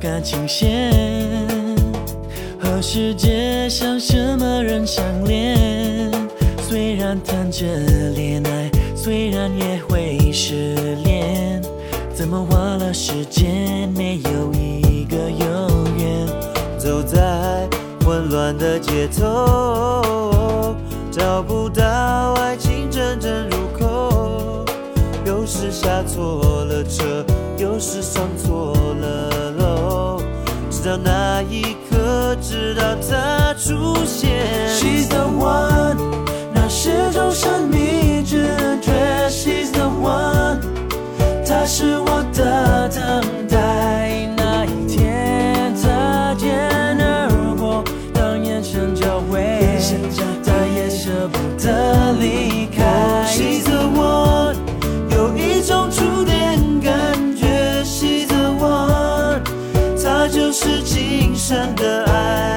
感情线和世界像什么人相恋？虽然谈着恋爱，虽然也会失恋，怎么花了时间没有一个永远？走在混乱的街头，找不到爱情真正入口，有时下错了车，有时上错了。到那一刻，直到他出现。She's the one，那是种神秘直觉。She's the one，她是我的等待。真的爱。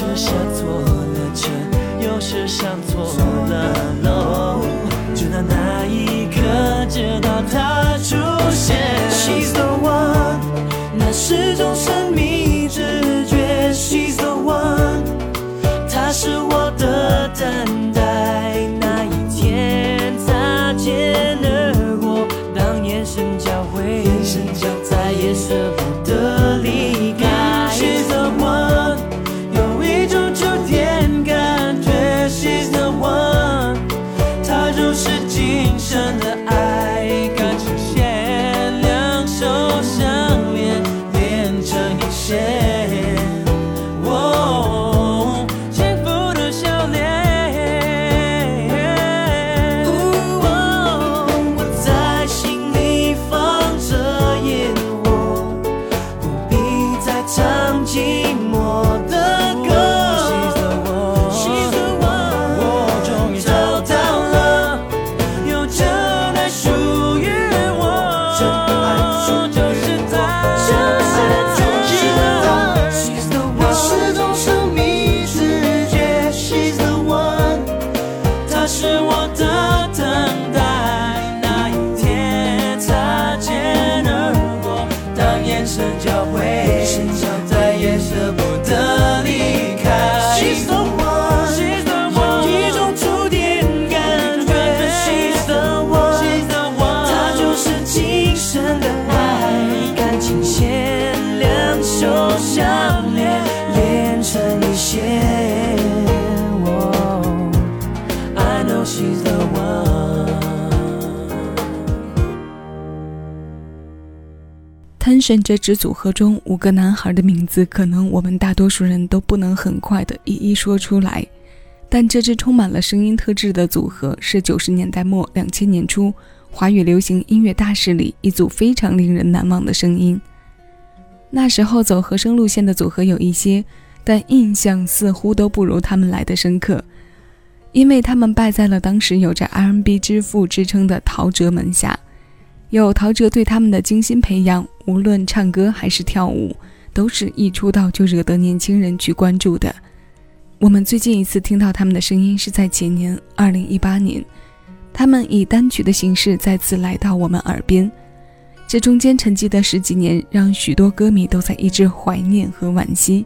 是下错了车，又是上错了楼。就那那一刻，直到她出现。She's the one，那是种神秘直觉。She's the one，她是我的等待。那一天擦肩而过，当眼神交汇，再也舍。是我的。甚这支组合中五个男孩的名字，可能我们大多数人都不能很快的一一说出来。但这支充满了声音特质的组合，是九十年代末、两千年初华语流行音乐大势里一组非常令人难忘的声音。那时候走和声路线的组合有一些，但印象似乎都不如他们来的深刻，因为他们败在了当时有着 R&B 之父之称的陶喆门下。有陶喆对他们的精心培养，无论唱歌还是跳舞，都是一出道就惹得年轻人去关注的。我们最近一次听到他们的声音是在前年，二零一八年，他们以单曲的形式再次来到我们耳边。这中间沉寂的十几年，让许多歌迷都在一直怀念和惋惜。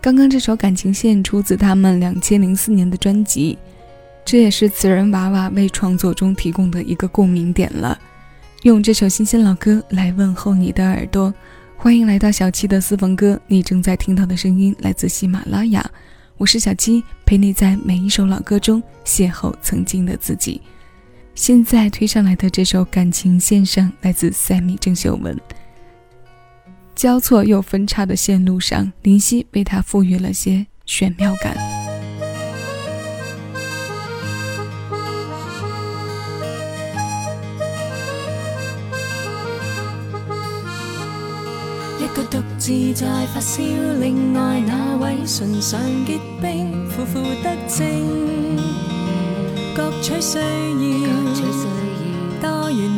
刚刚这首《感情线》出自他们两千零四年的专辑，这也是词人娃娃为创作中提供的一个共鸣点了。用这首新鲜老歌来问候你的耳朵，欢迎来到小七的私房歌。你正在听到的声音来自喜马拉雅，我是小七，陪你在每一首老歌中邂逅曾经的自己。现在推上来的这首《感情线上》来自赛米郑秀文，交错又分叉的线路上，林夕被他赋予了些玄妙感。是在发烧，另外那位唇上结冰，苦苦得正，各取需要，各取需要。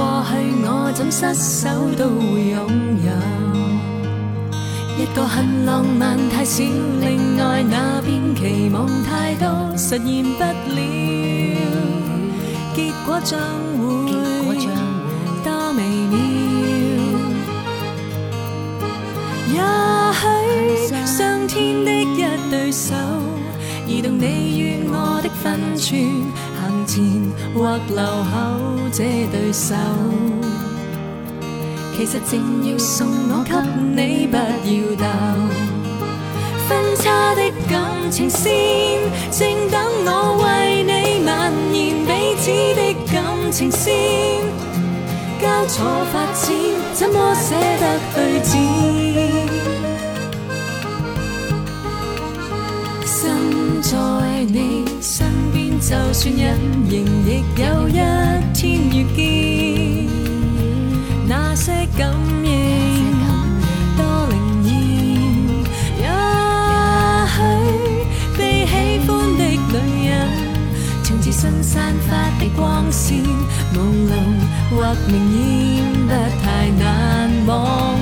过去我怎失手都会拥有一个很浪漫太少，另外那边期望太多，实现不了，结果将会多微妙。也许上天的一对手，移动你与我的分寸。或留后这对手，其实正要送我给你，不要逗。分叉的感情线，正等我为你蔓延彼此的感情线，交错发展，怎么舍得去剪？就算隱形，亦有一天遇見。那些感應多靈验。也許被喜歡的女人，从自信散發的光線，朦胧或明豔，不太難忘。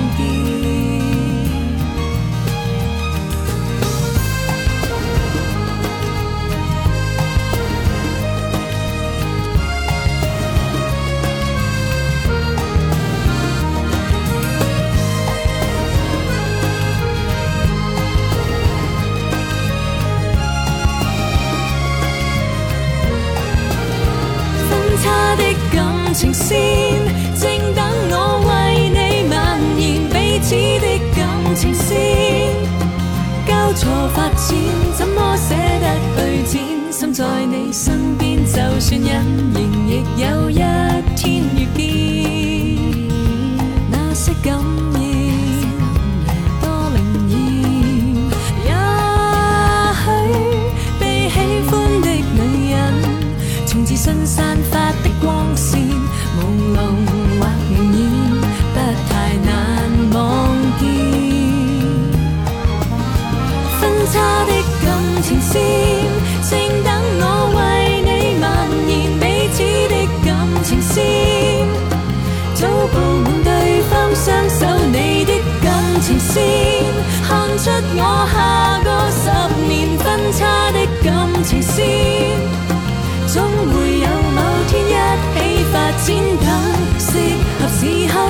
色感。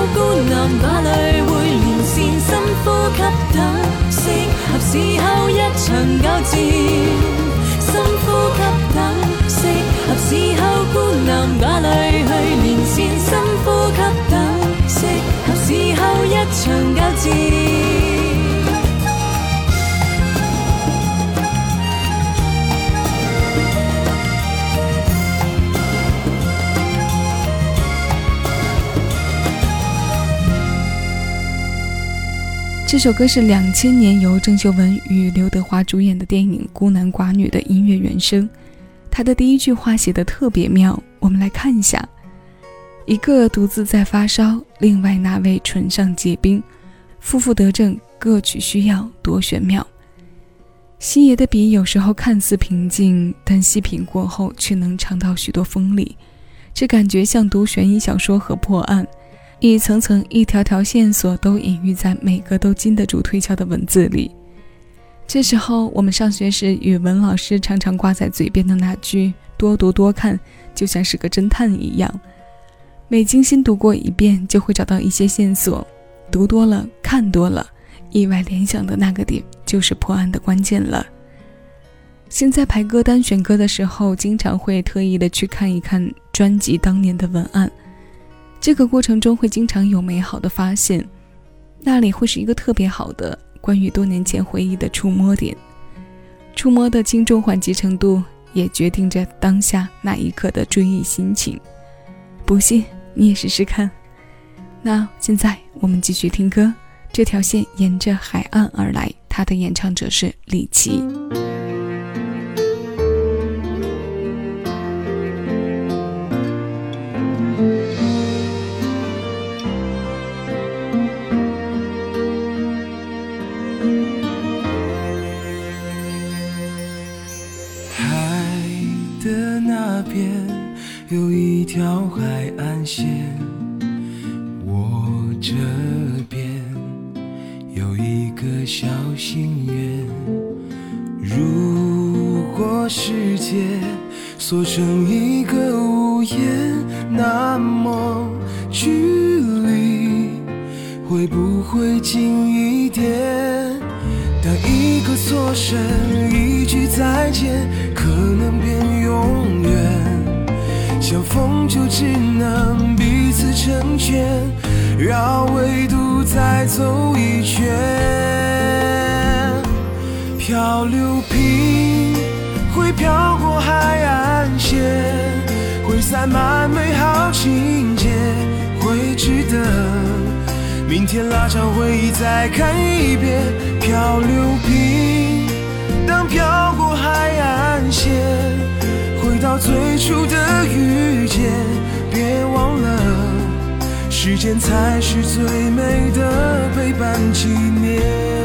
孤男寡女会连线，深呼吸，等适合时候一场交战。深呼吸，等适合时候孤男寡女去连线，深呼吸，等适合时候一场交战。这首歌是两千年由郑秀文与刘德华主演的电影《孤男寡女》的音乐原声。他的第一句话写得特别妙，我们来看一下：一个独自在发烧，另外那位唇上结冰，夫妇得症各取需要，多玄妙。星爷的笔有时候看似平静，但细品过后却能尝到许多锋利，这感觉像读悬疑小说和破案。一层层、一条条线索都隐喻在每个都经得住推敲的文字里。这时候，我们上学时语文老师常常挂在嘴边的那句“多读多看”，就像是个侦探一样，每精心读过一遍就会找到一些线索。读多了、看多了，意外联想的那个点就是破案的关键了。现在排歌单选歌的时候，经常会特意的去看一看专辑当年的文案。这个过程中会经常有美好的发现，那里会是一个特别好的关于多年前回忆的触摸点。触摸的轻重缓急程度也决定着当下那一刻的追忆心情。不信你也试试看。那现在我们继续听歌，这条线沿着海岸而来，它的演唱者是李琦。说声一句再见可能变永远。相逢就只能彼此成全，绕唯独再走一圈。漂流瓶会飘过海岸线，会散满美好情节，会值得。明天拉长回忆再看一遍，漂流瓶。回到最初的遇见，别忘了，时间才是最美的陪伴纪念。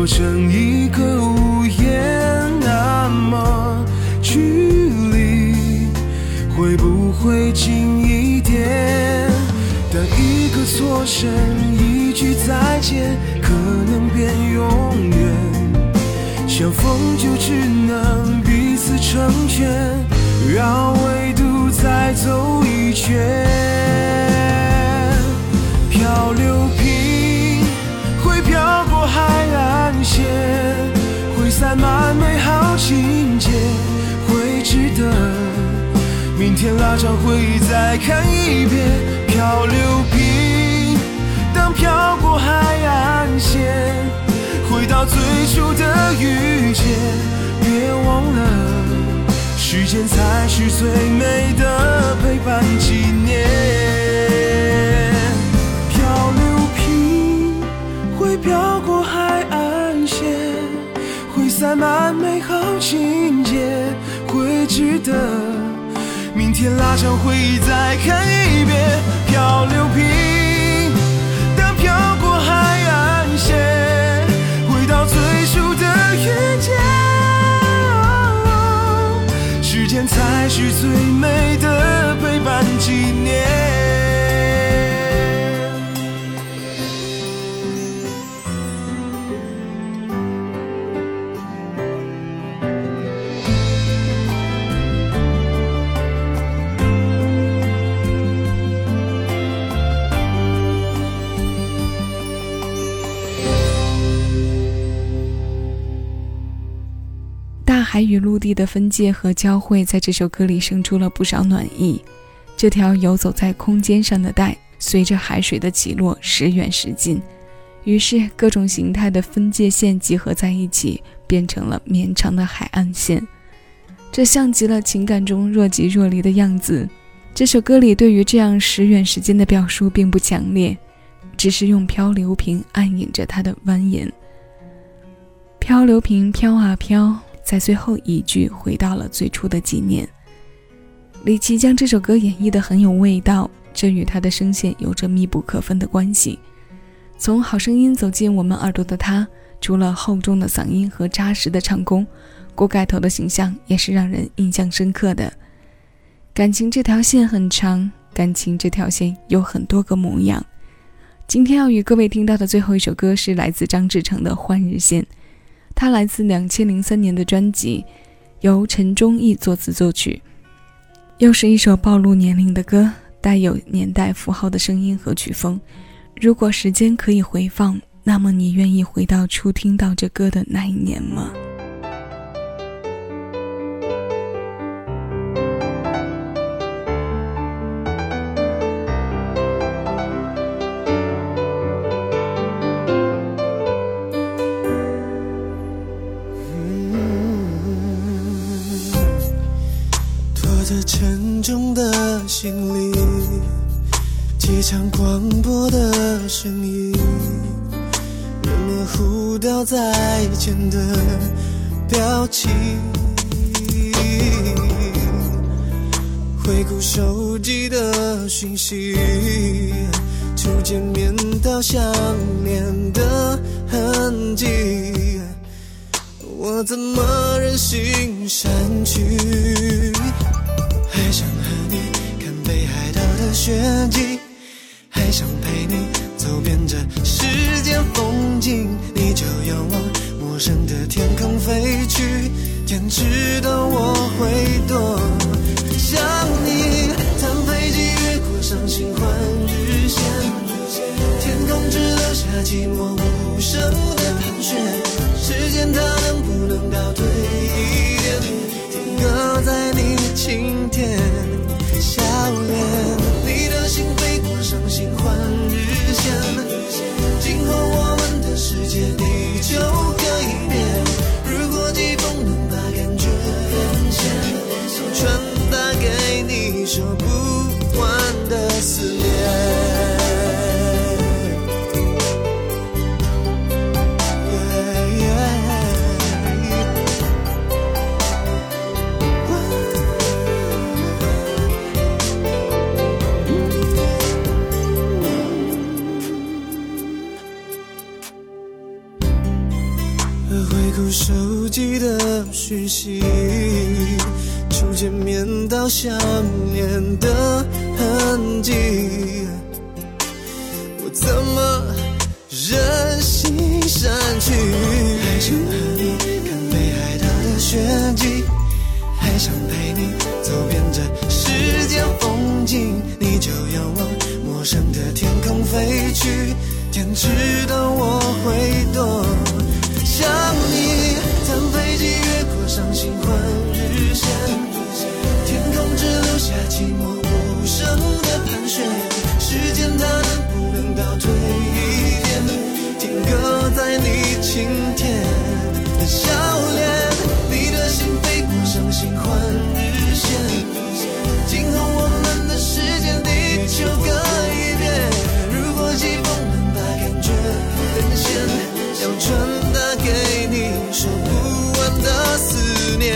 坐成一个屋檐，那么距离会不会近一点？当一个错身，一句再见，可能变永远。相逢就只能彼此成全，绕纬度再走一圈。塞满美好情节，会值得。明天拉长回忆再看一遍，漂流瓶当飘过海岸线，回到最初的遇见，别忘了，时间才是最美的陪伴纪念。满美好情节，会值得。明天拉长回忆，再看一遍。漂流瓶，当飘过海岸线，回到最初的遇见。时间才是最美的陪伴纪念。海与陆地的分界和交汇，在这首歌里生出了不少暖意。这条游走在空间上的带，随着海水的起落时远时近，于是各种形态的分界线集合在一起，变成了绵长的海岸线。这像极了情感中若即若离的样子。这首歌里对于这样时远时近的表述并不强烈，只是用漂流瓶暗影着它的蜿蜒。漂流瓶飘啊飘。在最后一句，回到了最初的纪念。李琦将这首歌演绎的很有味道，这与他的声线有着密不可分的关系。从《好声音》走进我们耳朵的他，除了厚重的嗓音和扎实的唱功，锅盖头的形象也是让人印象深刻的。感情这条线很长，感情这条线有很多个模样。今天要与各位听到的最后一首歌是来自张志成的《换日线》。它来自两千零三年的专辑，由陈忠义作词作曲，又是一首暴露年龄的歌，带有年代符号的声音和曲风。如果时间可以回放，那么你愿意回到初听到这歌的那一年吗？这沉重的行李，机场广播的声音，人们互道再见的表情，回顾手机的讯息，逐见面到想念的痕迹，我怎么忍心删去？还想和你看北海道的雪景，还想陪你走遍这世间风景。你就要往陌生的天空飞去，天知道我会多想你。当飞机越过伤心换日线，天空只留下寂寞无声的盘旋。时间它能不能倒退？到相恋的痕迹，我怎么忍心删去？还想和你看北海道的雪景，还想陪你走遍这世间风景。你就要往陌生的天空飞去，天知道我会多想你。当飞机越过伤心环。下寂寞无声的盘旋，时间它能不能倒退一点，停格在你晴天的笑脸。你的心飞过伤心换日线，今后我们的时间地球各一边。如果季风能把感觉变线，想传达给你说不完的思念。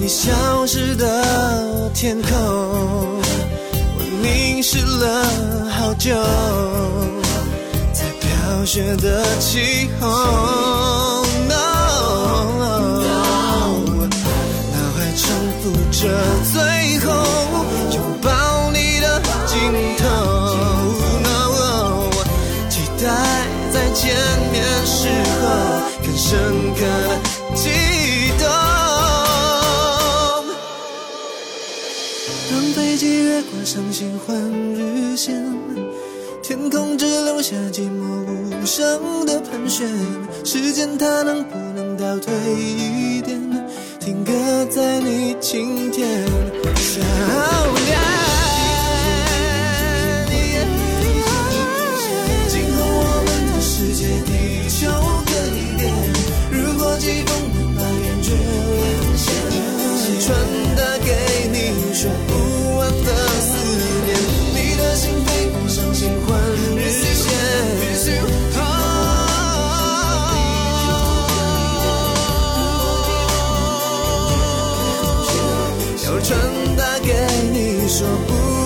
你。天空，我凝视了好久，在飘雪的气候，脑海重复着最后拥抱你的镜头，期待再见面时候更深刻的。当飞机越过伤心换日线，天空只留下寂寞无声的盘旋。时间它能不能倒退一点，停格在你今天？说不。